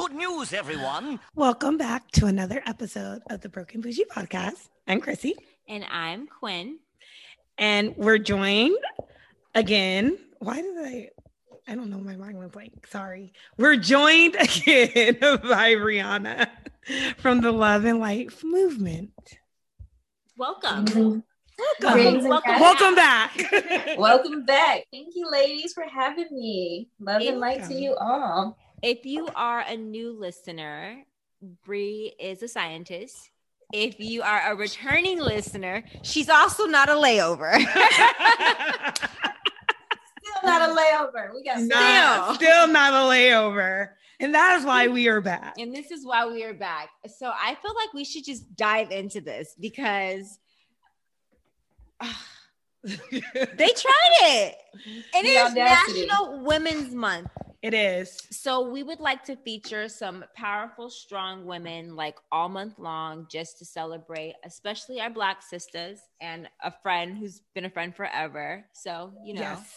Good news, everyone. Welcome back to another episode of the Broken Bougie Podcast. I'm Chrissy. And I'm Quinn. And we're joined again. Why did I? I don't know. My mind went blank. Sorry. We're joined again by Brianna from the Love and Light movement. Welcome. Welcome. Welcome, welcome back. welcome back. Thank you, ladies, for having me. Love and light to you all. If you are a new listener, Bree is a scientist. If you are a returning listener, she's also not a layover. still not a layover. We got not, still not a layover. And that is why we are back. And this is why we are back. So I feel like we should just dive into this because they tried it. And it is National Women's Month. It is. So we would like to feature some powerful, strong women like all month long just to celebrate, especially our black sisters and a friend who's been a friend forever. So, you know. Yes.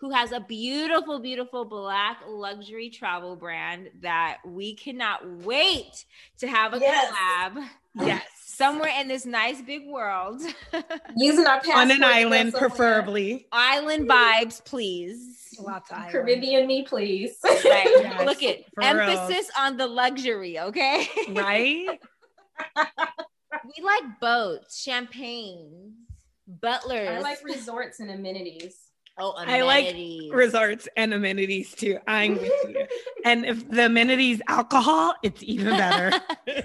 Who has a beautiful, beautiful black luxury travel brand that we cannot wait to have a yes. collab. Yes somewhere in this nice big world. Using our on an island, preferably. Island vibes, please. Lots of Caribbean me, please. Right. Yes, Look at emphasis real. on the luxury, okay? Right. we like boats, champagne, butlers. I like resorts and amenities. Oh, amenities. I like resorts and amenities too. I'm with you. and if the amenities alcohol, it's even better.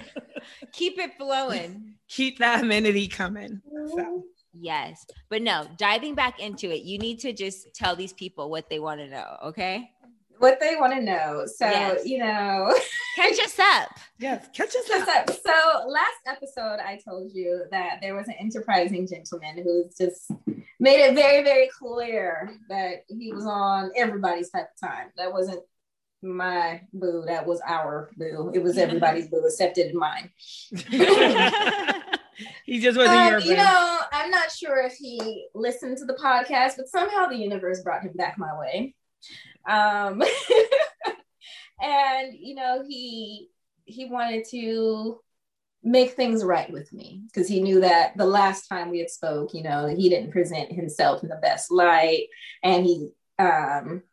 Keep it flowing. Keep that amenity coming. So. Yes. But no, diving back into it, you need to just tell these people what they want to know, okay? What they want to know. So, yes. you know, catch us up. Yes, catch us up. up. So, last episode, I told you that there was an enterprising gentleman who's just made it very, very clear that he was on everybody's type of time. That wasn't my boo, that was our boo. It was everybody's boo, except it mine. he just wasn't um, your You know, I'm not sure if he listened to the podcast, but somehow the universe brought him back my way. Um, and you know, he he wanted to make things right with me because he knew that the last time we had spoke you know he didn't present himself in the best light and he um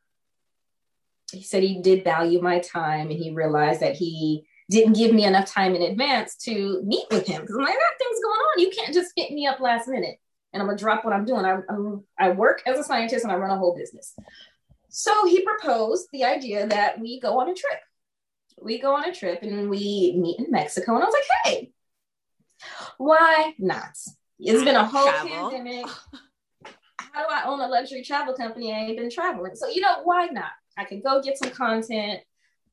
he said he did value my time and he realized that he didn't give me enough time in advance to meet with him because I'm like, got things going on. You can't just hit me up last minute and I'm gonna drop what I'm doing. I, I work as a scientist and I run a whole business. So he proposed the idea that we go on a trip we go on a trip and we meet in Mexico. And I was like, hey, why not? It's been a whole travel. pandemic. How do I own a luxury travel company? I ain't been traveling. So, you know, why not? I can go get some content.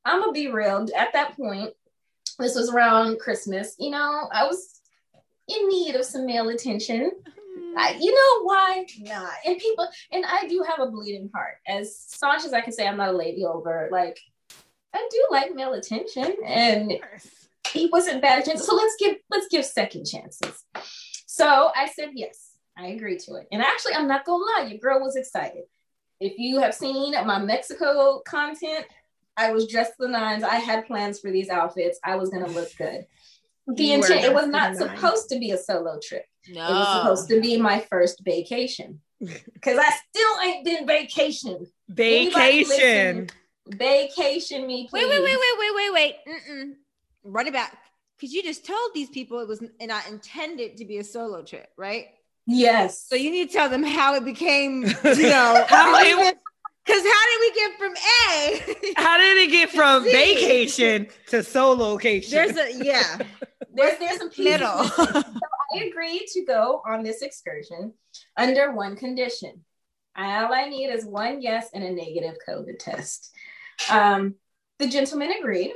I'm gonna be real. At that point, this was around Christmas, you know, I was in need of some male attention. I, you know why not? And people, and I do have a bleeding heart. As staunch as I can say, I'm not a lady over. Like I do like male attention, and he wasn't bad attention. So let's give let's give second chances. So I said yes. I agree to it. And actually, I'm not gonna lie, your girl was excited. If you have seen my Mexico content, I was dressed the nines. I had plans for these outfits. I was gonna look good. The intent it was not supposed to be a solo trip. No. It was supposed to be my first vacation. Cause I still ain't been vacation. Vacation. Vacation me, please. Wait, wait, wait, wait, wait, wait, wait. Mm-mm. Run it back. Because you just told these people it was not intended to be a solo trip, right? Yes. So you need to tell them how it became, you know, how it because how did we get from A? How did it get from vacation to solo location? There's a yeah. There's there's some middle. so I agreed to go on this excursion under one condition. All I need is one yes and a negative COVID test. Um, the gentleman agreed.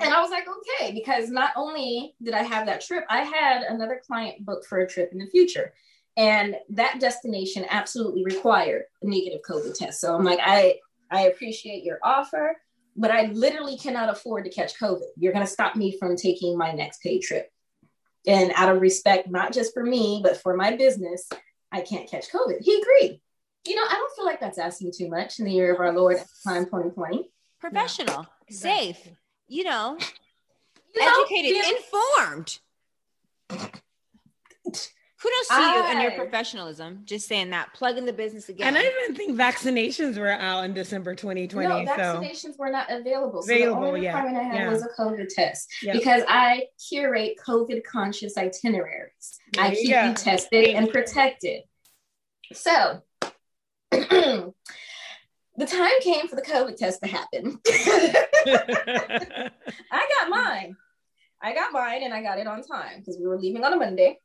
And I was like, okay, because not only did I have that trip, I had another client booked for a trip in the future. And that destination absolutely required a negative COVID test. So I'm like, I, I appreciate your offer, but I literally cannot afford to catch COVID. You're going to stop me from taking my next paid trip. And out of respect, not just for me, but for my business, I can't catch COVID. He agreed you know, I don't feel like that's asking too much in the year of our Lord time 2020. Professional. safe, you know, You educated, being- informed. Kudos to you and your professionalism. Just saying that, plugging the business again. And I didn't think vaccinations were out in December 2020. no, so vaccinations were not available. So Available, the only yeah, requirement I had yeah. was a COVID test yeah. because I curate COVID conscious itineraries. I There you keep go. you tested and protected. So the time came for the COVID test to happen. I got mine. I got mine and I got it on time because we were leaving on a Monday.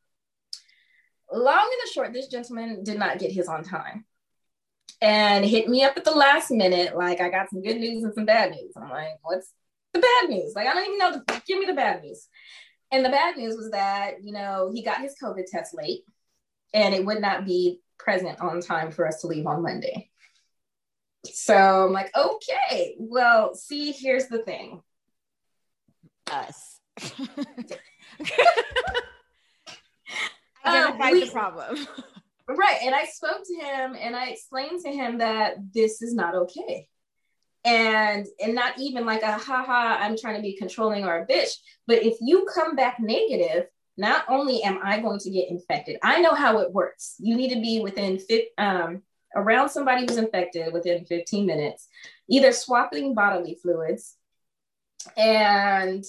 Long and the short, this gentleman did not get his on time and hit me up at the last minute. Like, I got some good news and some bad news. I'm like, what's the bad news? Like, I don't even know. The, give me the bad news. And the bad news was that, you know, he got his COVID test late and it would not be present on time for us to leave on Monday. So I'm like, okay, well, see, here's the thing. us. Um, Identify we- the problem. Right. And I spoke to him and I explained to him that this is not okay. And and not even like a haha, I'm trying to be controlling or a bitch. But if you come back negative, not only am I going to get infected, I know how it works. You need to be within fit um around somebody who's infected within 15 minutes, either swapping bodily fluids and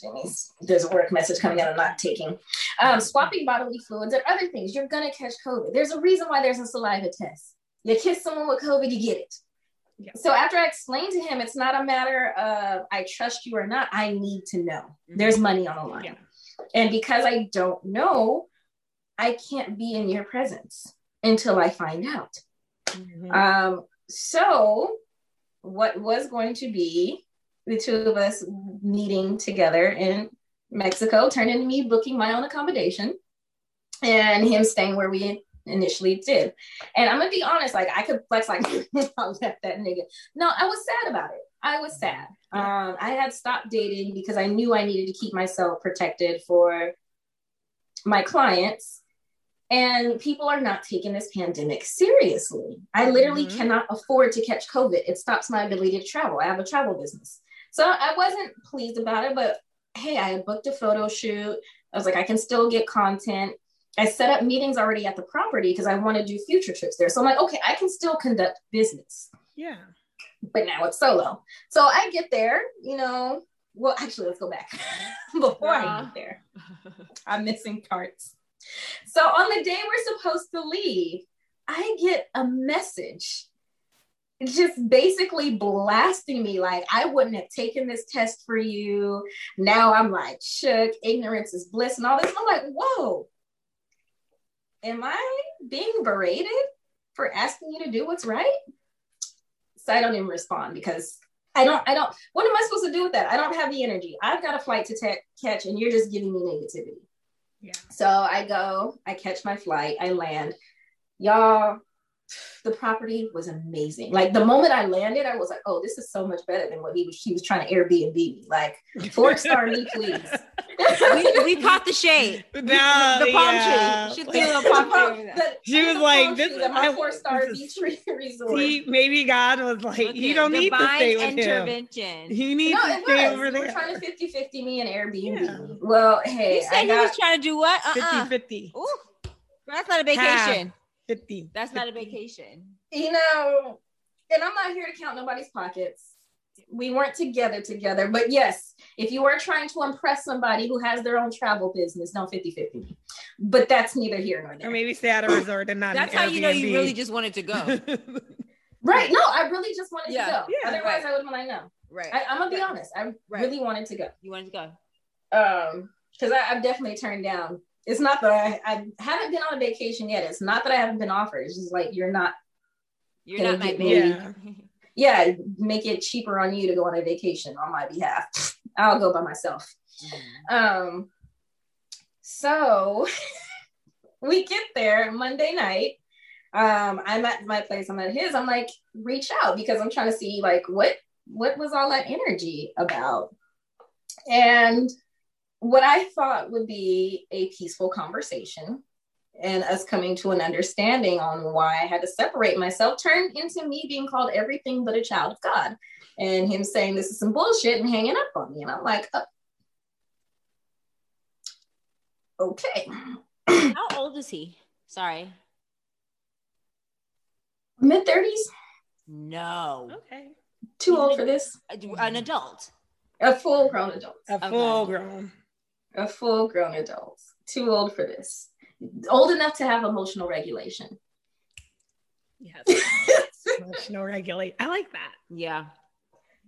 Jimmy's. There's a work message coming in I'm not taking. Um, swapping bodily fluids and other things. You're gonna catch COVID. There's a reason why there's a saliva test. You kiss someone with COVID, you get it. Yeah. So after I explained to him, it's not a matter of I trust you or not. I need to know. There's money on the line. Yeah. And because I don't know, I can't be in your presence until I find out. Mhm. Um, so what was going to be the two of us meeting together in Mexico turned into me booking my own accommodation and him staying where we initially did. And I'm gonna be honest, like I could flex like I left that nigga. No, I was sad about it. I was sad. Um, I had stopped dating because I knew I needed to keep myself protected for my clients. And people are not taking this pandemic seriously. I literally Mhm. cannot afford to catch COVID. It stops my ability to travel. I have a travel business. So I wasn't pleased about it, but hey, I booked a photo shoot. I was like, I can still get content. I set up meetings already at the property because I want to do future trips there. So I'm like, okay, I can still conduct business Yeah. but now it's solo. So I get there, you know. Well, actually, let's go back before I get uh. there. I'm missing parts. So on the day we're supposed to leave, I get a message just basically blasting me like I wouldn't have taken this test for you. Now I'm like shook, ignorance is bliss, and all this. I'm like, whoa, am I being berated for asking you to do what's right? So I don't even respond because I don't, I don't, what am I supposed to do with that? I don't have the energy. I've got a flight to ta- catch and you're just giving me negativity. Yeah. So I go, I catch my flight, I land. Y'all, the property was amazing. Like the moment I landed, I was like, oh, this is so much better than what he was, he was trying to Airbnb me. Like, four star me, please. we, we caught the shade. No, the palm yeah. tree. She threw a palm tree. The- She was the like, this- trees at my four star this beach is- resort. See, maybe God was like, Look you don't need to divine stay with him. intervention. You need no, to it stay was. over They were there. trying to 50 50 me and Airbnb. Yeah. me. Well, hey, You said I he got, was trying to do what? Uh-uh. 50 50. Ooh, that's not a Half. Vacation. 50. That's not a vacation. you know, and I'm not here to count nobody's pockets. We weren't together together, but yes, if you are trying to impress somebody who has their own travel business, don't 50 50. But that's neither here nor there. Or maybe stay at a resort and not That's an how you know you really just wanted to go. Right. No, I really just wanted Yeah. to go. Yeah, Otherwise, right. I would have been like, no. Right. I, I'm going to be Right. honest. I Right. really wanted to go. you wanted to go. um because i've definitely turned down it's not that I, I haven't been on a vacation yet. It's not that i haven't been offered. It's just like you're not You're not my baby. me. yeah. Make it cheaper on you to go on a vacation on my behalf. I'll go by myself. Um so we get there monday night. Um i'm at my place. I'm at his. I'm like reach out because i'm trying to see like what what was all that energy about? And what i thought would be a peaceful conversation and us coming to an understanding on why I had to separate myself turned into me being called everything but a child of God. And him saying this is some bullshit and hanging up on me. And I'm like, oh. okay. How old is he? Sorry. Mid 30s. No. Okay. Too old for this. An adult. A full grown adult. A Okay. full grown. A full grown adult. Too old for this. Old enough to have emotional regulation. Yes. See, Emotional regulate. I like that. Yeah.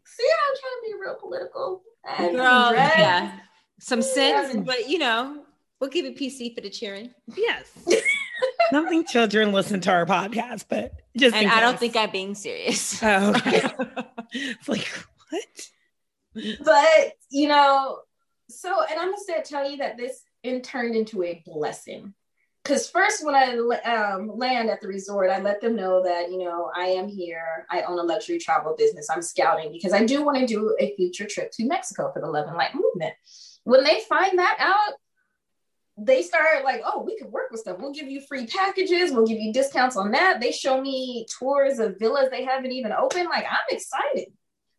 See, I'm trying to be real political. And Girl, yeah. Some sense, Yeah. but you know, we'll give it PC for the cheering. Yes. I don't think children listen to our podcast, but just And I don't think I'm being serious. Oh, okay. it's like what? but you know so and i'm gonna tell you that this in turned into a blessing. Because first when i um, land at the resort i let them know that you know i am here. I own a luxury travel business. I'm scouting because i do want to do a future trip to mexico for the love and light movement. When they find that out they start like oh we could work with stuff. We'll give you free packages. We'll give you discounts on that. They show me tours of villas they haven't even opened. Like i'm excited.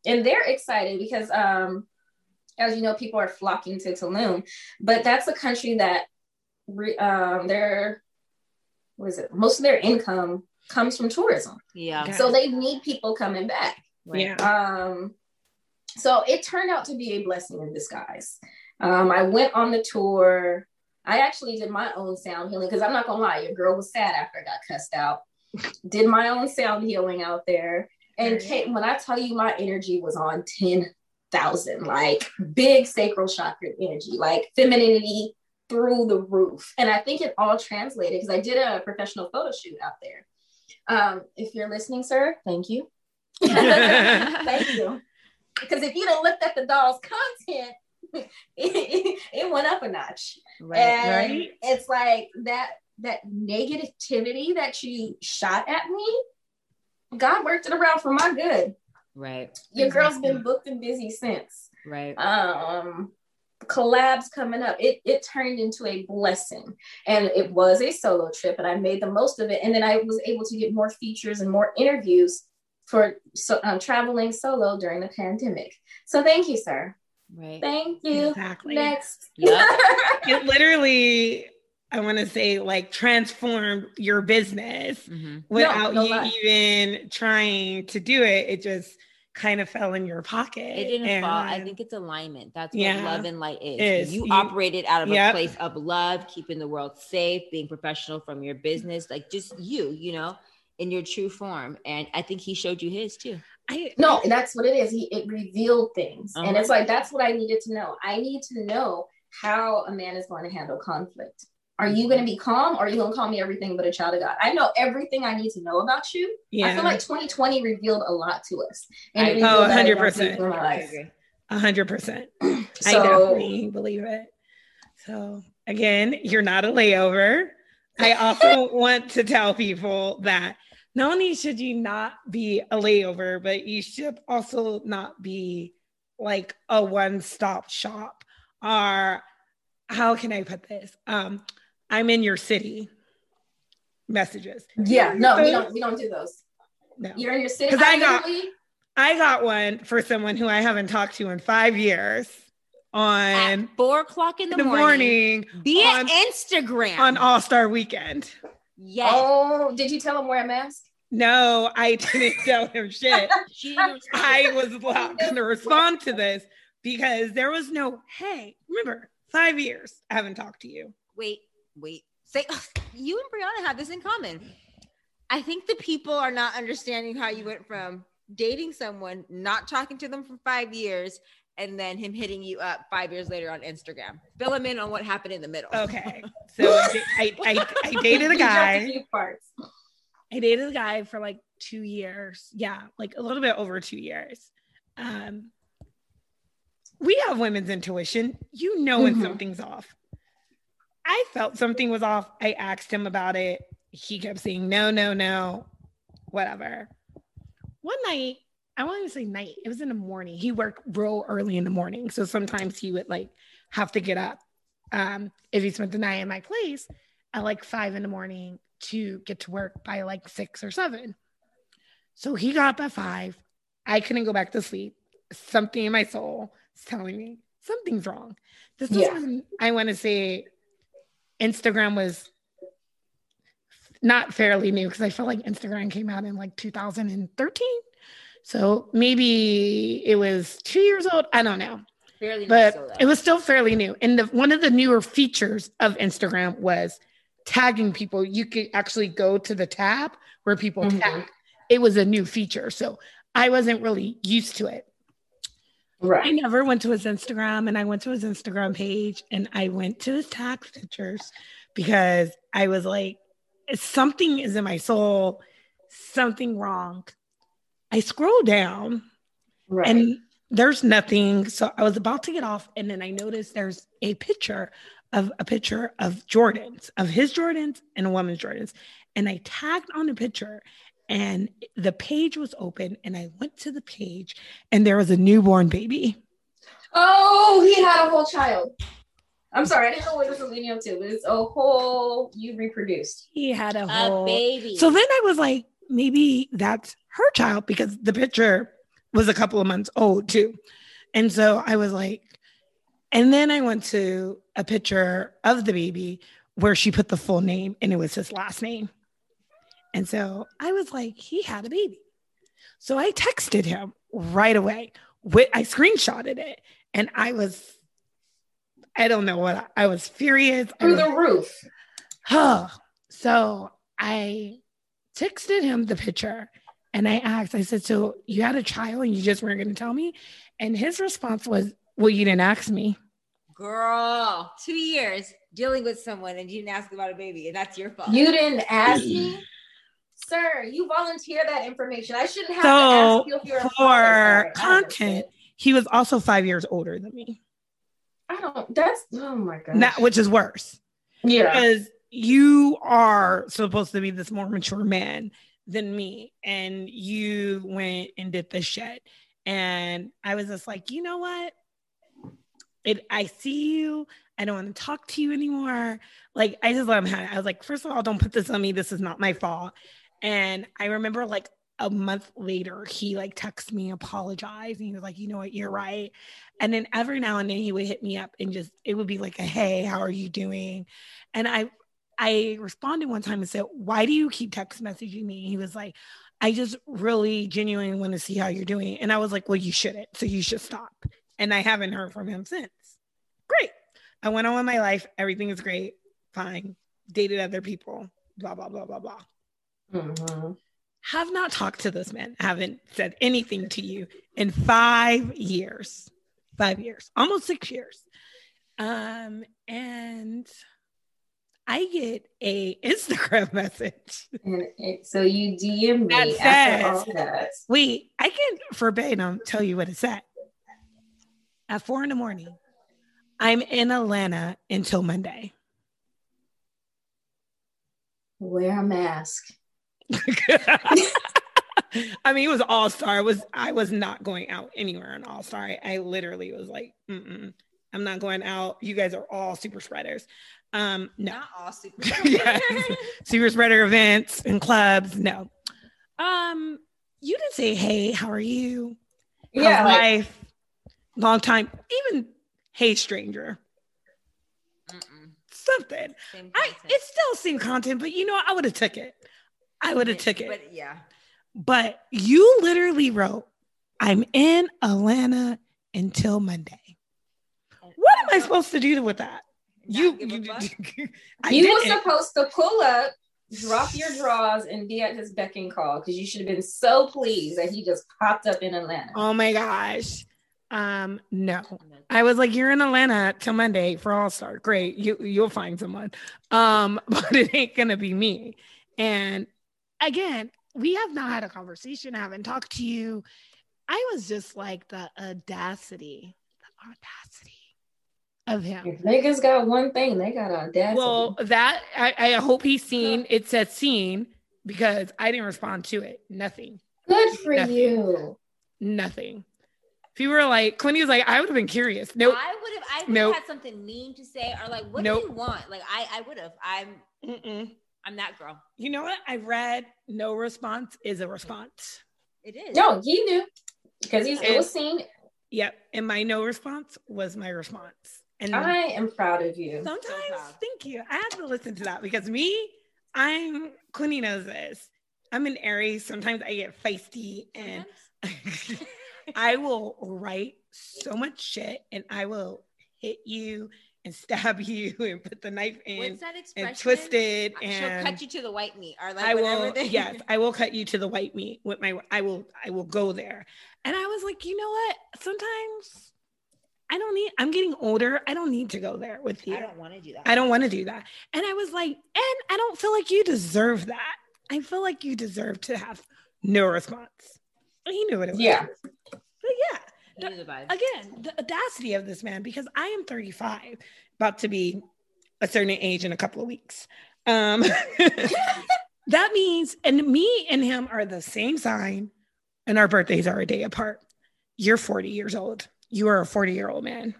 And they're excited because um as you know people are flocking to tulum but that's a country that re- um their what is it? Most of their income comes from tourism. Yeah. So they need people coming back. Right. Yeah. um so it turned out to be a blessing in disguise. Um i went on the tour. I actually did my own sound healing because i'm not gonna lie your girl was sad after i got cussed out. Did my own sound healing out there. And Kate, when I tell you my energy was on 10,000, like big sacral chakra energy, like femininity through the roof. And I think it all translated because I did a professional photo shoot out there. Um, if you're listening, sir, thank you. thank you. Because if you'd have looked at the doll's content, it, it went up a notch Right. and right. it's like that that negativity that you shot at me god worked it around for my good Right. your girl's been booked and busy since Right. um collabs coming up it it turned into a blessing and it was a solo trip and i made the most of it and then i was able to get more features and more interviews for so, um, traveling solo during the pandemic so thank you sir Right. thank you Exactly. next Yep. It literally, I want to say, like transformed your business Mhm. without no you lie. even trying to do it. It just kind of fell in your pocket. It didn't fall. I think it's alignment. That's what Yeah. love and light is. Is. You, You- operated out of Yep. a place of love, keeping the world safe, being professional from your business, like just you, you know, in your true form. And I think he showed you his too. I, No, that's what it is. He it revealed things, and Uh-huh. it's like that's what I needed to know. I need to know how a man is going to handle conflict. Are you going to be calm, or are you going to call me everything but a child of God? I know everything I need to know about you. yeah, I feel like 2020 revealed a lot to us, and I- Oh, that I don't 100%. see through my life. a hundred percent. I So definitely believe it. So again, you're not a layover. I also want to tell people that not only should you not be a layover, but you should also not be like a one-stop shop. Or how can I put this? Um, I'm in your city messages. yeah, no, we don't we don't do those. No. You're in your city. 'Cause I got- I got one for someone who I haven't talked to in five years on At four o'clock in the, the morning, morning via on- Instagram. on All Star Weekend. yes. Oh, did you tell him wear a mask? No, I didn't tell him shit. She didn't respond. I was not going to respond to this because there was no, hey, remember, five years I haven't talked to you. wait, wait. Say you and Brianna have this in common. I think the people are not understanding how you went from dating someone, not talking to them for five years, and then him hitting you up five years later on Instagram. Fill him in on what happened in the middle. Okay. So I, I, I, dated a guy. I dated a guy for like two years. Yeah, like a little bit over two years. Um, we have women's intuition. You know when Mhm. something's off. I felt something was off. I asked him about it. He kept saying no, no, no, whatever. One night, I won't even say night. It was in the morning. He worked real early in the morning, so sometimes he would like have to get up um, if he spent the night in my place. at like five in the morning to get to work by like six or seven. So he got up at five. I couldn't go back to sleep. Something in my soul is telling me something's wrong. This is Yeah. I want to say Instagram was not fairly new because I feel like Instagram came out in like 2013. So maybe it was two years old. I don't know Fairly but new, so, it was still fairly new. And the, one of the newer features of Instagram was tagging people. You could actually go to the tab where people Mhm. tag. It was a new feature, so I wasn't really used to it. I never went to his Instagram, and I went to his Instagram page, and I went to his tag pictures because I was like, something is in my soul, something wrong. I scroll down Right. and there's nothing. So I was about to get off, and then I noticed there's a picture of a picture of Jordans, of his Jordans and a woman's Jordans. And I tagged on the picture, and the page was open. And I went to the page, and there was a newborn baby. oh, he had a whole child. I'm sorry, I didn't know what this was leading up to, but it's a whole you reproduced. He had a a whole baby. So then I was like, maybe that's her child because the picture was a couple of months old too. And so I was like, and then I went to a picture of the baby where she put the full name and it was his last name. And so I was like, he had a baby. So I texted him right away. With, I screenshotted it and I was, I don't know what I, I was furious. Through was- the roof. Huh. So I texted him the picture and I asked, I said, So you had a child and you just weren't going to tell me? And his response was, Well, you didn't ask me. Girl, two years dealing with someone and you didn't ask about a baby, and that's your fault. You didn't ask me. Sir, you volunteer that information. I shouldn't have to So ask you if you're a for father. Sorry, I content, he was also five years older than me, I don't that's oh my god. Not, which is worse yeah. because you are supposed to be this more mature man than me. And you went and did this shit. And I was just like, you know what? It I see you. I don't want to talk to you anymore. Like I just let him have it. I was like, first of all, don't put this on me. This is not my fault. And I remember like a month later, he like texted me, apologized, and he was like, you know what, you're right. And then every now and then he would hit me up and just it would be like a hey, how are you doing? And I I responded one time and said, Why do you keep text messaging me? He was like, I just really genuinely want to see how you're doing. And I was like, Well, you shouldn't. So you should stop. And I haven't heard from him since. Great. I went on with my life. Everything is great. Fine. Dated other people. Blah, blah, blah, blah, blah. Mhm. Have not talked to this man. Haven't said anything to you in five years. Five years. Almost six years. Um, and I get a Instagram message. And it, so you DM me That after says-. Wait, I can verbatim tell you what it said. At four in the morning, I'm in Atlanta until Monday. Wear a mask. I mean, it was All Star. I was I was not going out anywhere on All Star. I, I literally was like, Mm-mm, I'm not going out. You guys are all super spreaders. Um, no, Not all super. Yes. super spreader events and clubs. No. Um, you didn't say, "Hey, how are you?" Yeah, How's like, life? Long time. Even, "Hey, stranger." Mm-mm. Something. I it still seemed content, but you know, I would have took it. I would have took it. But yeah. But you literally wrote, I'm in Atlanta until Monday. What am I supposed to do with that? You, Not give a you, you were supposed to pull up, drop your drawers, and be at his beck and call because you should have been so pleased that he just popped up in Atlanta. Oh my gosh. Um, no. I was like, you're in Atlanta till Monday for All Star. Great. You you'll find someone. Um, but it ain't gonna be me. And again, we have not had a conversation. I haven't talked to you. I was just like the audacity, the audacity of him. If niggas got one thing, they got audacity. Well, that I, I hope he's seen it said seen because I didn't respond to it. Nothing. Good for Nothing. you. Nothing. If you were like Quinny was like, I would have been curious. Nope. I would have. I would Nope. had something mean to say, or like, what Nope. do you want? Like, I, I would have. I'm Mm-mm. I'm that girl. You know what? I read no response is a response. It is. No, he knew because he's it And- was seen. Yep. And my no response was my response. And I am proud of you. sometimes, proud. thank you. I have to listen to that because me, I'm, Quinny knows this. I'm an Aries. Sometimes I get feisty and I will write so much shit and I will hit you and stab you and put the knife in What's that expression? and twist it She'll and cut you to the white meat, or like I whatever will they- yes, I will cut you to the white meat with my I will I will go there. And I was like, you know what? Sometimes I don't need I'm getting older. I don't need to go there with you. I don't want to do that. I don't want to do that. And I was like, and I don't feel like you deserve that. I feel like you deserve to have no response. He knew what it was. Yeah. But yeah, Knew the vibe. again, the audacity of this man, because I am 35, about to be a certain age in a couple of weeks. Um, that means, and me and him are the same sign, and our birthdays are a day apart. You're 40 years old. You are a 40 year old man.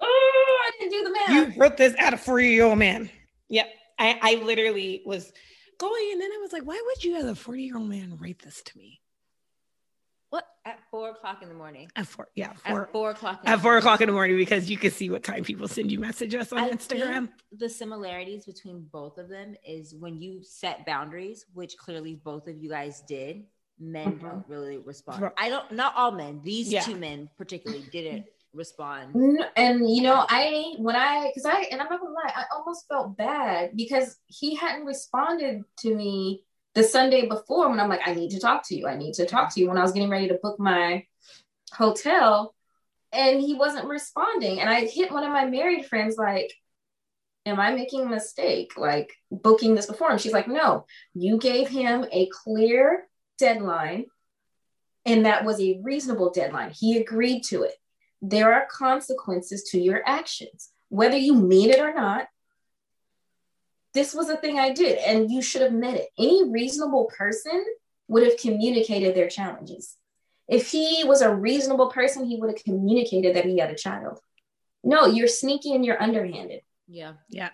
Oh, I didn't do the math. You wrote this at a 40 year old man. Yep. I, I literally was going, and then I was like, why would you, as a 40 year old man, write this to me? What? At four o'clock in the morning. At four, yeah, four, At four o'clock. in at four o'clock in the morning because you can see what time people send you messages on I Instagram. think the similarities between both of them is when you set boundaries, which clearly both of you guys did. Men Mhm. don't really respond. I don't. Not all men. These Yeah. two men particularly didn't respond. And you know i when i because i and i'm not gonna lie i almost felt bad because he hadn't responded to me the sunday before when i'm like i need to talk to you. I need to talk to you. When i was getting ready to book my hotel and he wasn't responding. And i hit one of my married friends like am i making a mistake? Like booking this before and she's like no you gave him a clear deadline. And that was a reasonable deadline. He agreed to it. There are consequences to your actions, whether you mean it or not. This was a thing I did, and you should have met it. Any reasonable person would have communicated their challenges. If he was a reasonable person, he would have communicated that he had a child. No, you're sneaky and you're underhanded. Yeah. Yeah.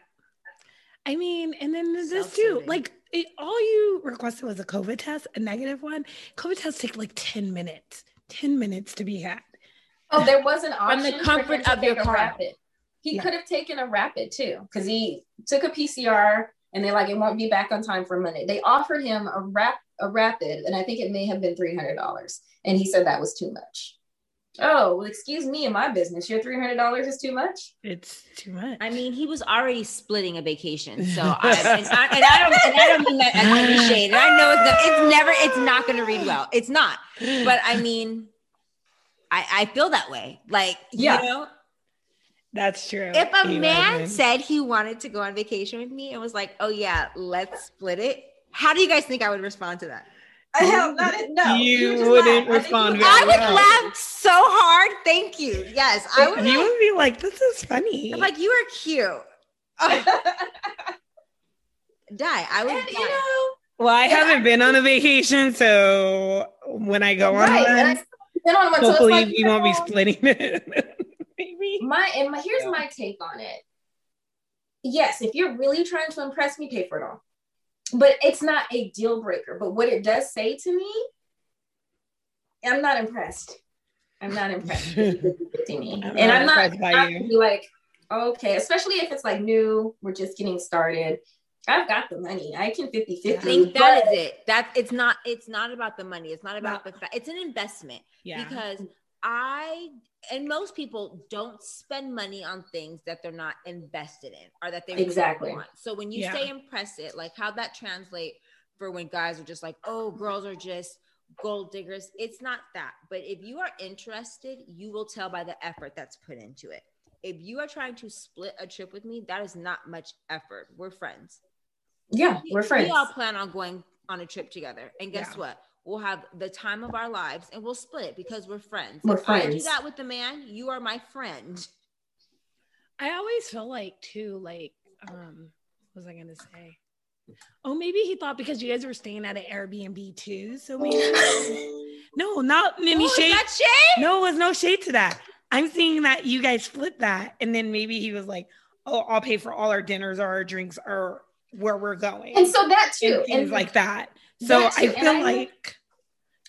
I mean, and then there's this too. Like, it, all you requested was a COVID test, a negative one. COVID tests take like 10 minutes, 10 minutes to be had. Oh, there was an From the option for comfort him to of your take car. rapid. He Yeah. could have taken a rapid too, because he took a PCR and they're like, it won't be back on time for Monday. They offered him a rap a rapid, and I think it may have been three hundred dollars, and he said that was too much. Oh, well, excuse me, in my business, your three hundred dollars is too much. It's too much. I mean, he was already splitting a vacation, so I, and, I, and I don't and I don't mean that as any shade. And I know it's, not, it's never it's not going to read well. It's not. But I mean, I I feel that way. Like Yeah. you know, that's true. if a You man imagine. said he wanted to go on vacation with me and was like, "Oh yeah, let's split it," how do you guys think I would respond to that? I hell, not. No, You would just wouldn't laugh. I you respond would I would well. laugh so hard. Thank you. Yes, I would. you would be like, this is funny. I'm like, you are cute. Oh, die. I would. And, die. you know, well, I and haven't I- been on a vacation, so when I go on right? And I one, been on one, so hopefully like, we you won't be splitting it. Maybe. My and my here's Yeah. my take on it. Yes, if you're really trying to impress me, pay for it all. But it's not a deal breaker. But what it does say to me, I'm not impressed. I'm not impressed. with you 50 me. I'm and not I'm not, impressed by not you. gonna be like, okay, especially if it's like new, we're just getting started. I've got the money. I can 50 I 50. think that is it. That it's not. It's not about the money. It's not about No. the fact. It's an investment Yeah. because I and most people don't spend money on things that they're not invested in or that they really Exactly. want. So when you Yeah. say impress it, like how that translate for when guys are just like, oh, girls are just gold diggers. It's not that. But if you are interested, you will tell by the effort that's put into it. If you are trying to split a trip with me, that is not much effort. We're friends. yeah, we're friends. We all plan on going on a trip together. And guess Yeah. what? We'll have the time of our lives and we'll split it because we're friends. We're if I do that with the man, you are my friend. I always feel like too, like, um, what was I gonna say? Oh, maybe he thought because you guys were staying at an Airbnb too. So maybe no, not any Oh, is shade. that shade? No, it was no shade to that. I'm seeing that you guys split that, and then maybe he was like, "Oh, I'll pay for all our dinners or our drinks or where we're going. And so that too, and things and like that. So that too. I And feel I- like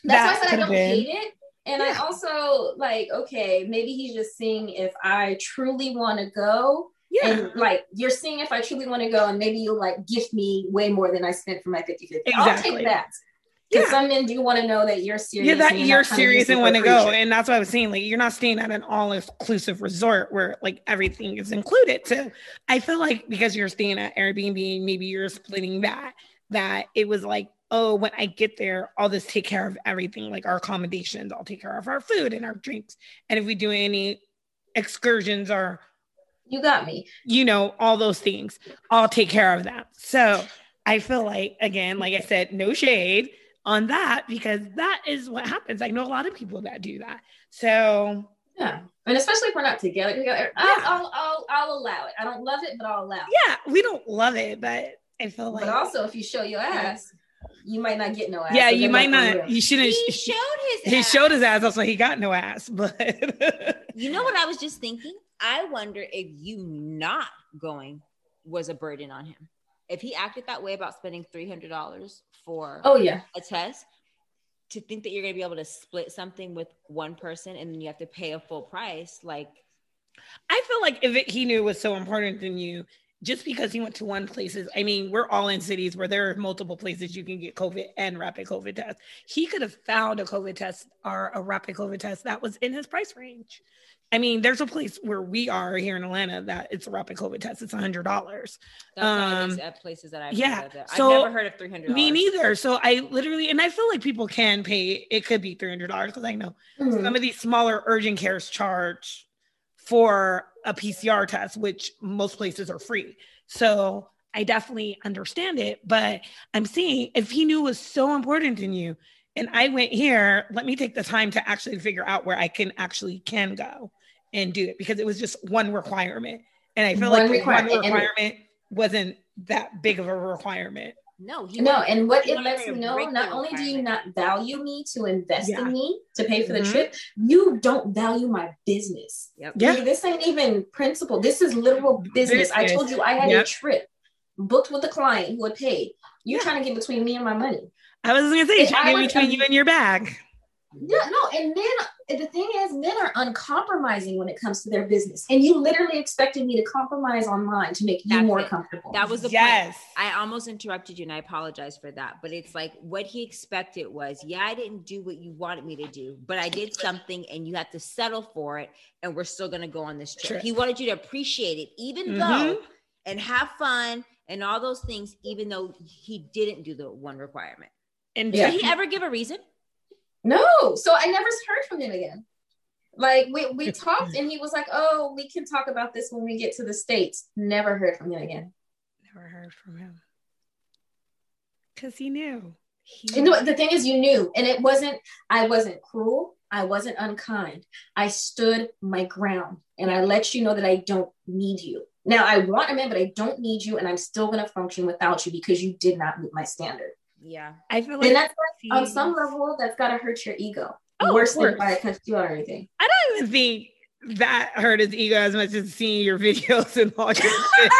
that's why I said I don't been- hate it. And I also like, okay, maybe he's just seeing if I truly want to go. yeah, And like, you're seeing if I truly want to go, and maybe you'll like gift me way more than I spent for my 50 50. I'll take that. Because Yeah. some men do want to know that you're serious. yeah, that and you're to serious and want to go, and that's what I was saying. Like you're not staying at an all-inclusive resort where like everything is included. So I feel like because you're staying at Airbnb, maybe you're splitting that. That it was like, oh, when I get there, I'll just take care of everything, like our accommodations. I'll take care of our food and our drinks, and if we do any excursions or You got me. you know, all those things. I'll take care of that. So I feel like, again, like I said, no shade on that because that is what happens. I know a lot of people that do that. So Yeah. And especially if we're not together together, I'll, I'll, I'll, I'll allow it. I don't love it, but I'll allow it. yeah, we don't love it, but I feel like, But also, if you show your ass, you might not get no ass. yeah, you might not, you. you shouldn't. He showed his. he ass. showed his ass, also he got no ass, but You know what I was just thinking? I wonder if you not going was a burden on him. If he acted that way about spending three hundred dollars for Oh yeah. a test, to think that you're gonna be able to split something with one person and then you have to pay a full price, like I feel like if it, he knew it was so important than you, just because he went to one places, I mean, we're all in cities where there are multiple places you can get COVID and rapid COVID test. He could have found a COVID test or a rapid COVID test that was in his price range. I mean, there's a place where we are here in Atlanta that it's a rapid COVID test. It's a hundred dollars. that's Um, at places that I've yeah, heard of it. so I've never heard of three hundred. Me neither. So I literally, and I feel like people can pay. It could be three hundred dollars because I know Mhm. some of these smaller urgent cares charge for a PCR test, which most places are free. So I definitely understand it. But I'm seeing if he knew it was so important in you, and I went here, let me take the time to actually figure out where I can actually can go and do it because it was just one requirement. And I feel One like requirement. one requirement wasn't that big of a requirement. No, he No, wanted- and what it lets to me know, not only do you not value me to invest Yeah. in me to pay for the Mhm. trip, you don't value my business. Yep. Yeah. Like, This ain't even principle. This is literal business. I told you I had Yep. a trip booked with a client who had paid. You're Yeah. trying to get between me and my money. I was gonna say, If should I get between you and your bag. Yeah, no, and men, the thing is, men are uncompromising when it comes to their business. And you literally expected me to compromise on mine to make you That's more it. comfortable. That was the yes. point. I almost interrupted you and I apologize for that. But it's like what he expected was, yeah, I didn't do what you wanted me to do, but I did something and you have to settle for it. And we're still going to go on this trip. Trip. He wanted you to appreciate it, even Mhm. though, and have fun and all those things, even though he didn't do the one requirement. And Yeah. Did he ever give a reason? No, so I never heard from him again. Like we we talked and he was like, "Oh, we can talk about this when we get to the states." Never heard from him again. never heard from him because he knew. He And the, the thing is, you knew, and it wasn't. I wasn't cruel. I wasn't unkind. I stood my ground, and I let you know that I don't need you. Now I want a man, but I don't need you, and I'm still going to function without you because you did not meet my standard. Yeah. I feel like And that's on some level, that's got to hurt your ego. Oh, Worse than course. if I touched you on or anything. I don't even think that hurt his ego as much as seeing your videos and all your shit.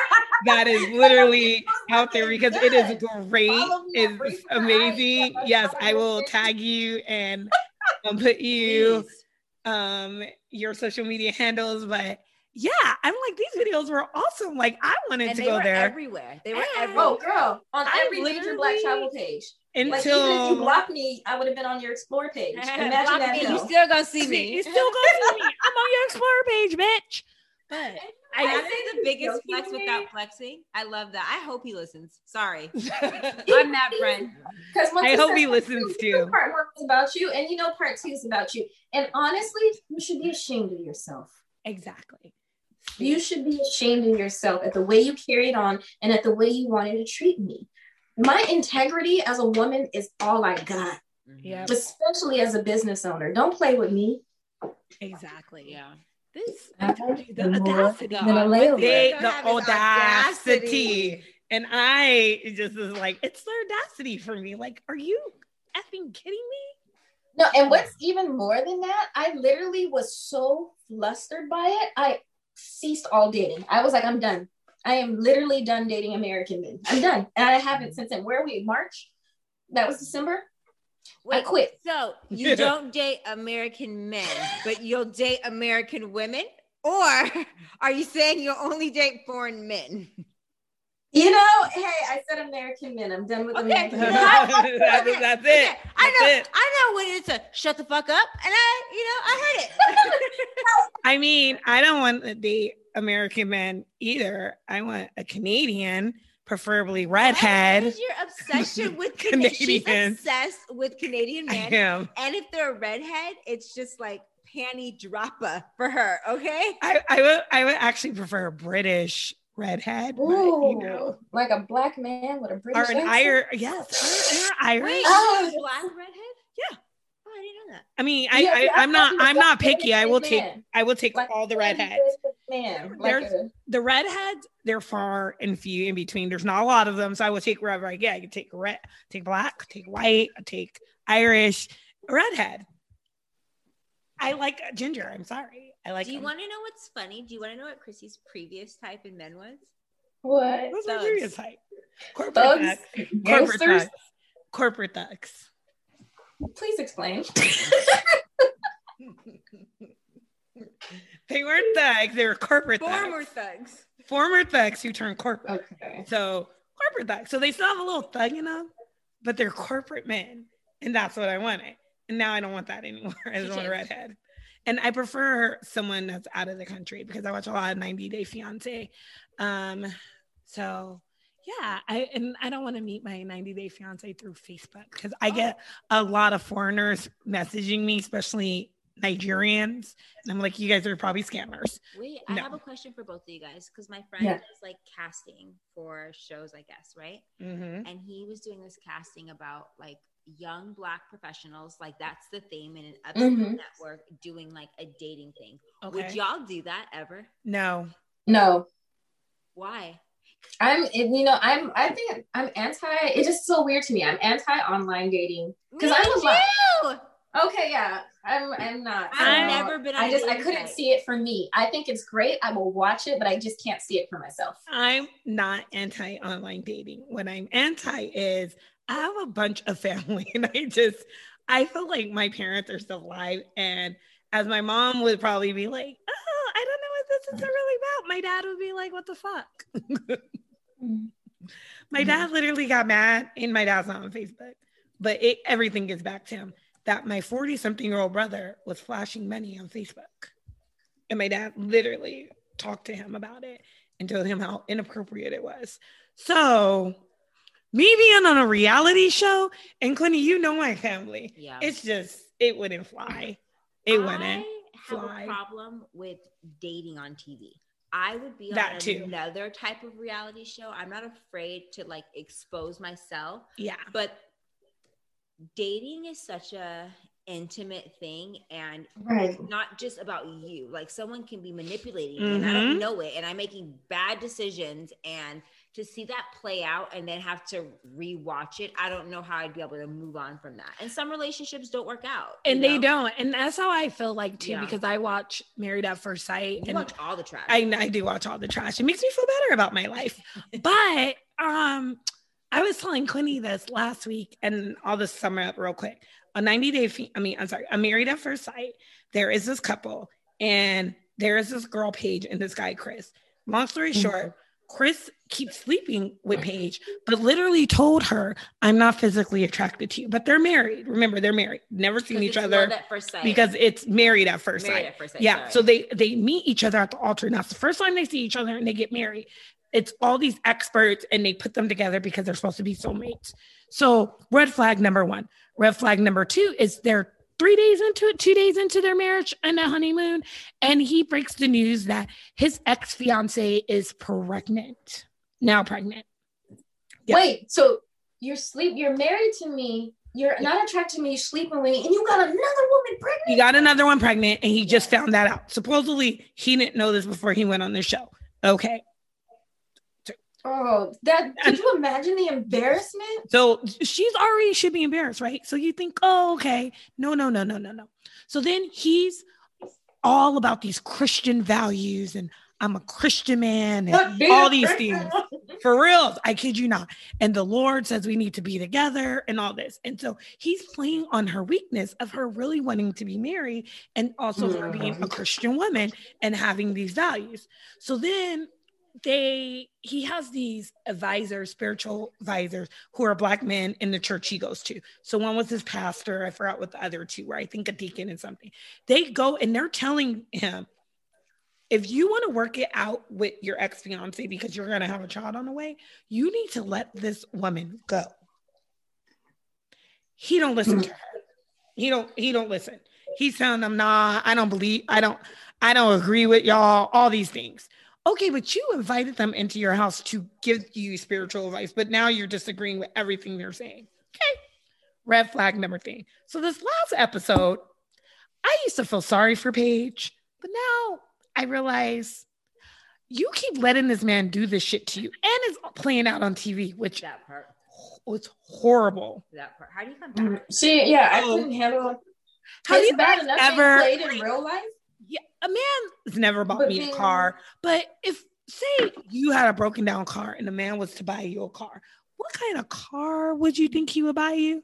That is literally out there because it is great. Follow me on It's amazing. Yes, Yes, I me. will tag you and um, put you Please. um your social media handles. But yeah, I'm like these videos were awesome. Like I wanted And to they go were there everywhere. They were Ah. everywhere. Oh, girl, on I every major black travel page. Like even if until you blocked me, I would have been on your explore page. Imagine that. me. You still gonna see See, me. you still gonna see me. I'm on your explore page, bitch. But I, I- I say the biggest flex me? without flexing. I love that. I hope he listens. Sorry. I'm that friend. Because I hope he listens two, too. Part one is about you, and you know part two is about you. And honestly, you should be ashamed of yourself. exactly. You should be ashamed of yourself at the way you carried on and at the way you wanted to treat me. My integrity as a woman is all I got, mm-hmm. Yeah, especially as a business owner. Don't play with me. exactly. Yeah. This the the audacity, the than a layover. they, They the audacity. audacity. and I just was like, it's the audacity for me. Like, are you effing kidding me? No, and what's even more than that, I literally was so flustered by it. I ceased all dating. I was like, I'm done. I am literally done dating American men. I'm done. And I haven't since then. Where are we? March? That was December? I quit. So you don't date American men, but you'll date American women? Or are you saying you'll only date foreign men? You know, hey, I said American men. I'm done with Okay. American men. that's, that's it. Okay, I know, it. I know when it's a shut the fuck up, and I, you know, I heard it. I mean, I don't want the American men either. I want a Canadian, preferably redhead. is your obsession with Canadian? She's obsessed with Canadian men. I am. and if they're a redhead, it's just like panty dropper for her. Okay. I, I would I would actually prefer a British redhead, but, you know, like a black man with a British or an? Irish. Yes, Irish. Wait, Oh, black redhead? Yeah. Oh, I didn't know that. I mean, I, Yeah, I yeah, I'm not I'm not picky. I will take. I will take Like all the redheads. Man, like There's- a- The redheads, they're far and few in between. There's not a lot of them, so I will take wherever I get. I can take red, take black, take white, I take Irish, redhead. I like ginger. I'm sorry. I like. Do you want to know what's funny? Do you want to know what Chrissy's previous type in men was? what? What's my thugs? previous type? Corporate Thugs? thugs. Corporate Gangsters? thugs. Corporate thugs. Please explain. They weren't thugs. They were corporate Former thugs. thugs. Former thugs who turned corporate. Okay. So corporate thugs. So they still have a little thug in them, but they're corporate men, and that's what I wanted. And now I don't want that anymore. I just want a redhead. And I prefer someone that's out of the country because I watch a lot of 90 Day Fiance. Um, so yeah, I and I don't want to meet my 90 Day Fiance through Facebook because I get a lot of foreigners messaging me, especially Nigerians, and I'm like, you guys are probably scammers. Wait, I have a question for both of you guys because my friend Yeah. does like casting for shows, I guess, right? Mm-hmm. And he was doing this casting about like young black professionals, like that's the theme in an upscale Mhm. network doing like a dating thing. Okay. Would y'all do that ever? no, No, Why? I'm. You know, I'm. I think I'm anti. It's just so weird to me. I'm anti online dating because I'm a lot- Okay, yeah. I'm. I'm not. I've so- never been i just. I couldn't site. see it for me. I think it's great. I will watch it, but I just can't see it for myself. I'm not anti online dating. What I'm anti is I have a bunch of family and I just I feel like my parents are still alive and as my mom would probably be like, "Oh, I don't know what this is really about." My dad would be like, "What the fuck?" Mm-hmm. my dad literally got mad and my dad's not on Facebook. But it everything gets back to him that my 40 something year old brother was flashing money on Facebook. And my dad literally talked to him about it and told him how inappropriate it was. So, me being on a reality show, and Clinton, you know my family, Yeah. it's just, it wouldn't fly. It wouldn't. Have fly. a problem with dating on TV. I would be That on too. another type of reality show. I'm not afraid to like expose myself, Yeah. but dating is such a intimate thing and Right. not just about you. Like someone can be manipulating me and I don't Mhm. know it and I'm making bad decisions and to see that play out and then have to rewatch it, I don't know how I'd be able to move on from that. And some relationships don't work out. And they don't. And that's how I feel like too, Yeah. because I watch Married at First Sight. You and watch all the trash. I, I do watch all the trash. It makes me feel better about my life. but um, I was telling Quinny this last week, and I'll just sum it up real quick. A 90 day, fe- I mean, I'm sorry, a married at first sight. There is this couple, and there is this girl, Paige, and this guy, Chris. Long story Mhm. short, Chris keeps sleeping with Paige, but literally told her, I'm not physically attracted to you. But they're married. Remember, they're married, never seen each other at first sight. because it's married at first married sight. at first sight. Yeah. sorry. So they they meet each other at the altar. And that's the first time they see each other and they get married. It's all these experts and they put them together because they're supposed to be soulmates. So red flag number one. Red flag number two is they're three days into it, two days into their marriage and a honeymoon, and he breaks the news that his ex fiance is pregnant. Now pregnant. Yeah. Wait, so you're sleep you're married to me, you're not attracted to me, you're sleeping with me, and you got another woman pregnant? He got another one pregnant and he just found that out. Supposedly he didn't know this before he went on the show. Okay. Oh, that could you imagine the embarrassment? So she's already should be embarrassed, right? So you think, oh, okay. No, no, no, no, no, no. So then he's all about these Christian values and I'm a Christian man and all these things. For real, I kid you not. And the Lord says we need to be together and all this. And so he's playing on her weakness of her really wanting to be married and also her being mm-hmm. a Christian woman and having these values. So then they he has these advisors spiritual advisors who are black men in the church he goes to. So one was his pastor. I forgot what the other two were. I think a deacon and something. They go and they're telling him if you want to work it out with your ex-fiance because you're going to have a child on the way you need to let this woman go. He don't listen to her. He don't he don't listen. He's telling them nah i don't believe i don't i don't agree with y'all all these things okay but you invited them into your house to give you spiritual advice but now you're disagreeing with everything they're saying okay red flag number three. so this last episode i used to feel sorry for paige but now I realize you keep letting this man do this shit to you and it's playing out on TV, which that part. It's horrible. That part. How do you come back? See, yeah, I Oh. couldn't handle it. Have It's you bad guys enough ever- played in real life. A man has never bought But me a car, but if say you had a broken down car and a man was to buy you a car, what kind of car would you think he would buy you?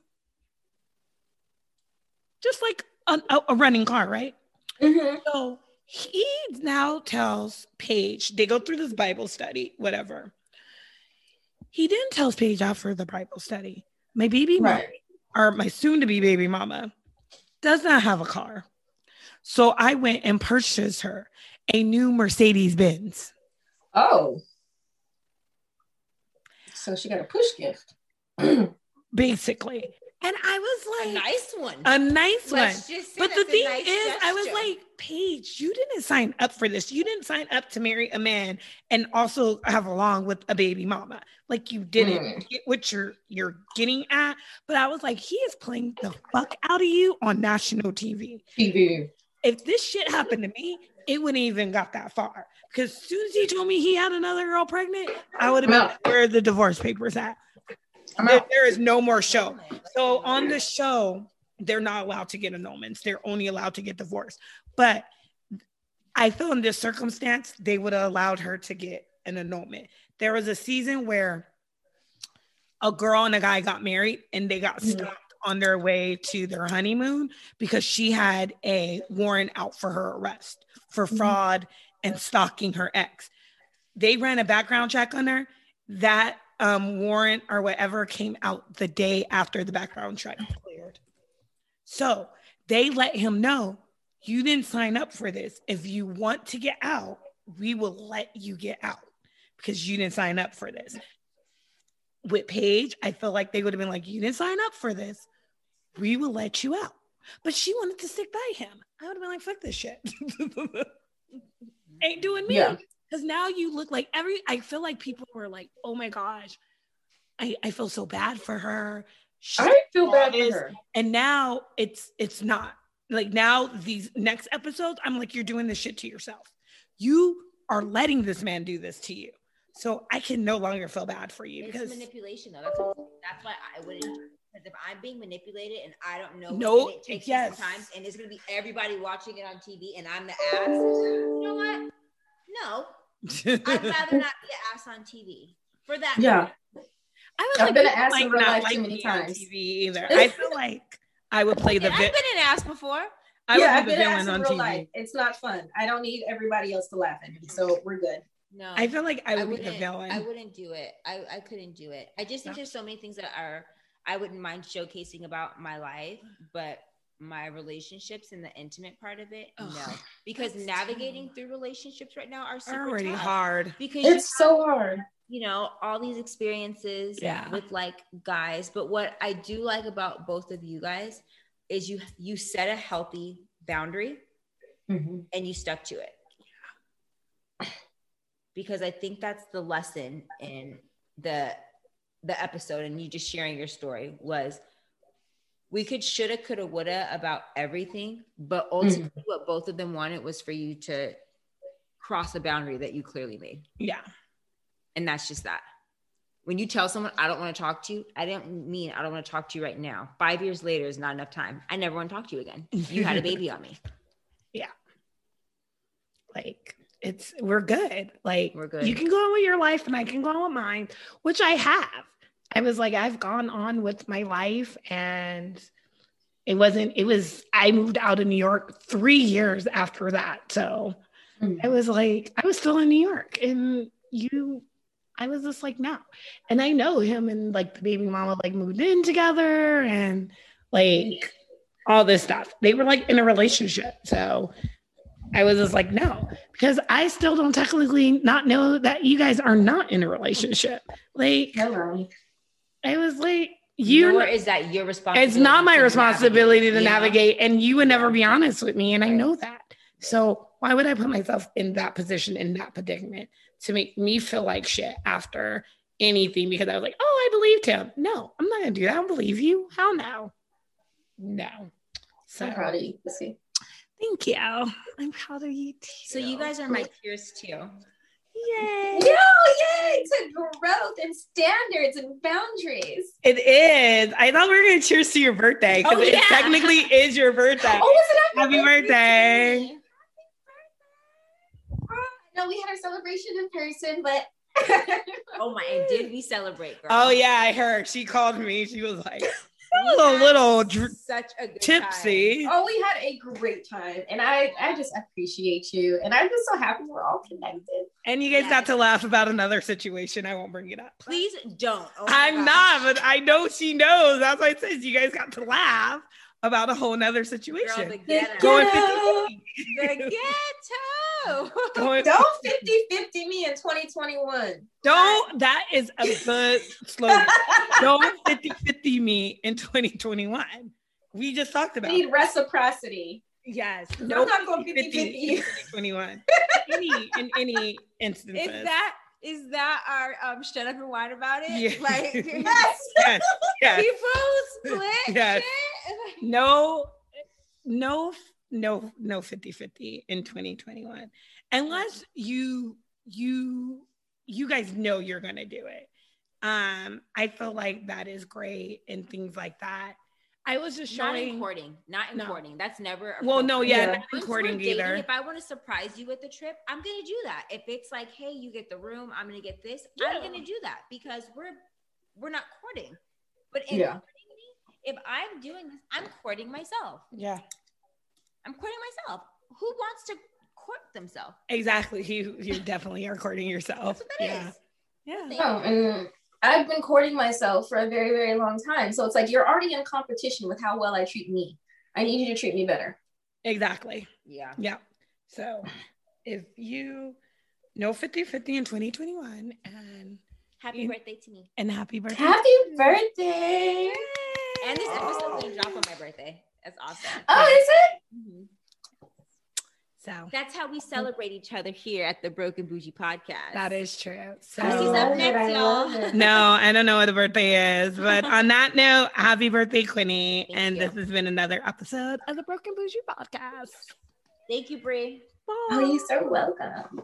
Just like a, a- a running car, right? Mhm. So he now tells Paige, they go through this Bible study, whatever. He then tells Paige after the Bible study, my baby mama, or my soon to be baby mama, does not have a car. So I went and purchased her a new Mercedes Benz. Oh. So she got a push gift. basically. And I was like, A like, nice one. a nice one. Let's just say But the thing nice is, I was like, Paige, you didn't sign up for this. You didn't sign up to marry a man and also have along with a baby mama. Like you didn't Mm. get what you're you're getting at. But I was like, he is playing the fuck out of you on national TV. TV. If this shit happened to me, it wouldn't even got that far. Because as soon as he told me he had another girl pregnant, I would have been like, where the divorce papers at? There- there is no more show. So on the show, they're not allowed to get annulments. They're only allowed to get divorced. But I feel in this circumstance, they would have allowed her to get an annulment. There was a season where a girl and a guy got married and they got Mhm. stopped on their way to their honeymoon because she had a warrant out for her arrest for Mhm. fraud and stalking her ex. They ran a background check on her. That um, warrant or whatever came out the day after the background check cleared. So they let him know you didn't sign up for this. If you want to get out, we will let you get out because you didn't sign up for this. With Paige, I feel like they would have been like, You didn't sign up for this. We will let you out. But she wanted to stick by him. I would have been like, Fuck this shit. Ain't doing me. Yeah. Because now you look like every, I feel like people were like, Oh my gosh, I, I feel so bad for her. She I feel bad for her. and now it's it's not like now these next episodes i'm like you're doing this shit to yourself you are letting this man do this to you so i can no longer feel bad for you It's because manipulation though. That's what, that's why I wouldn't. Because if I'm being manipulated and I don't know, No, and it takes yes. yes. time, and it's gonna be everybody watching it on TV, and I'm the ass. You know what? No, I'd rather not be an ass on TV for that. Yeah. i was I've like been an people ass might in real life too many times. tv either i feel like i would play the And I've been an ass before. i yeah, I've be the been an ass villain in on real tv life. It's not fun. I don't need everybody else to laugh at me. So we're good. No, i feel like i would be wouldn't. the villain I wouldn't do it. I, I couldn't do it. I just think Yeah. there's so many things that are I wouldn't mind showcasing about my life, but my relationships and the intimate part of it, Ugh, no. Because navigating tough. through relationships right now are super already tough. hard Because It's so hard. you know all these experiences Yeah. with like guys but what i do like about both of you guys is you you set a healthy boundary Mhm. and you stuck to it because i think that's the lesson in the the episode and you just sharing your story was we could shoulda coulda woulda about everything but mm-hmm. ultimately what both of them wanted was for you to cross a boundary that you clearly made yeah and that's just that. When you tell someone, I don't want to talk to you, I don't mean I don't want to talk to you right now. Five years later is not enough time. I never want to talk to you again. You had a baby on me. Yeah like it's we're good. Like We're good. You can go on with your life and I can go on with mine, which I have. I was like, I've gone on with my life and it wasn't, it was, I moved out of New York three years after that. So Mm. I was like, I was still in New York and you, I was just like, no. And I know him and like the baby mama like moved in together and like all this stuff. They were like in a relationship. So I was just like, no, because I still don't technically not know that you guys are not in a relationship. Like, Hello. I was like, you, Nor is that your responsibility. it's not my to responsibility to Yeah. navigate, and you would never be honest with me, and I know that. So why would I put myself in that position in that predicament to make me feel like shit after anything because I was like, oh, I believed him. No, I'm not gonna do that. I don't believe you. How now? No. So I'm proud of you, Pussy. Thank you. I'm proud of you too. So you guys are my peers too. Yay. Yo, yay to growth and standards and boundaries. It is. I thought we were gonna cheers to your birthday because Oh, it yeah. technically is your birthday. Oh, was it Happy birthday. Oh, no, we had our celebration in person, but Oh my! And did we celebrate? Girl? Oh yeah, I heard. She called me. She was like We a little, dr- such a good tipsy. oh, we had a great time, and I I just appreciate you, and I'm just so happy we're all connected. And you guys Yes. got to laugh about another situation. I won't bring it up. Please don't. Oh I'm gosh. not, but I know she knows. That's why it says you guys got to laugh about a whole nother Girl, situation. the ghetto. Going Ghetto. 50 the ghetto. Going, Don't 50 50 me in 2021. don't, that is a good slogan. Don't 50 50 me in 2021. We just talked about need it. reciprocity. Yes. No, I'm not going 50 in 50. 2021. any, in any instance. Is that is that our um shut up and whine about it? Yeah. Like Yes. yes, yes. people split Yes. shit. no no no no 50 50 in 2021 unless you you you guys know you're gonna do it um i feel like that is great and things like that i was just Not showing in courting. Not in No. courting. That's never. well no yeah, Yeah. not in courting dating, either If I want to surprise you with the trip, I'm gonna do that. If it's like, hey, you get the room, I'm gonna get this. I'm gonna do that because we're we're not courting. But in Yeah. courting me, if I'm doing this, I'm courting myself. yeah I'm courting myself. Who wants to court themselves? exactly you you definitely are courting yourself That's what that yeah is. yeah Oh, and I've been courting myself for a very, very long time. So it's like you're already in competition with how well I treat me. I need you to treat me better. exactly Yeah. yeah so if you know 50 50 in 2021 and Happy Yeah. birthday to me. and happy birthday Happy birthday. And this episode will drop on my birthday. That's awesome. Oh, is it? Mhm. so That's how we celebrate each other here at the Broken Bougie podcast. That is true. So Chrissy's I up love it, next, I y'all. love it. no, I don't know what the birthday is, but on that note, happy birthday, Quinny. Thank and you. this has been another episode of the Broken Bougie Podcast. Thank you, Brie. Bye. Oh, you're so welcome.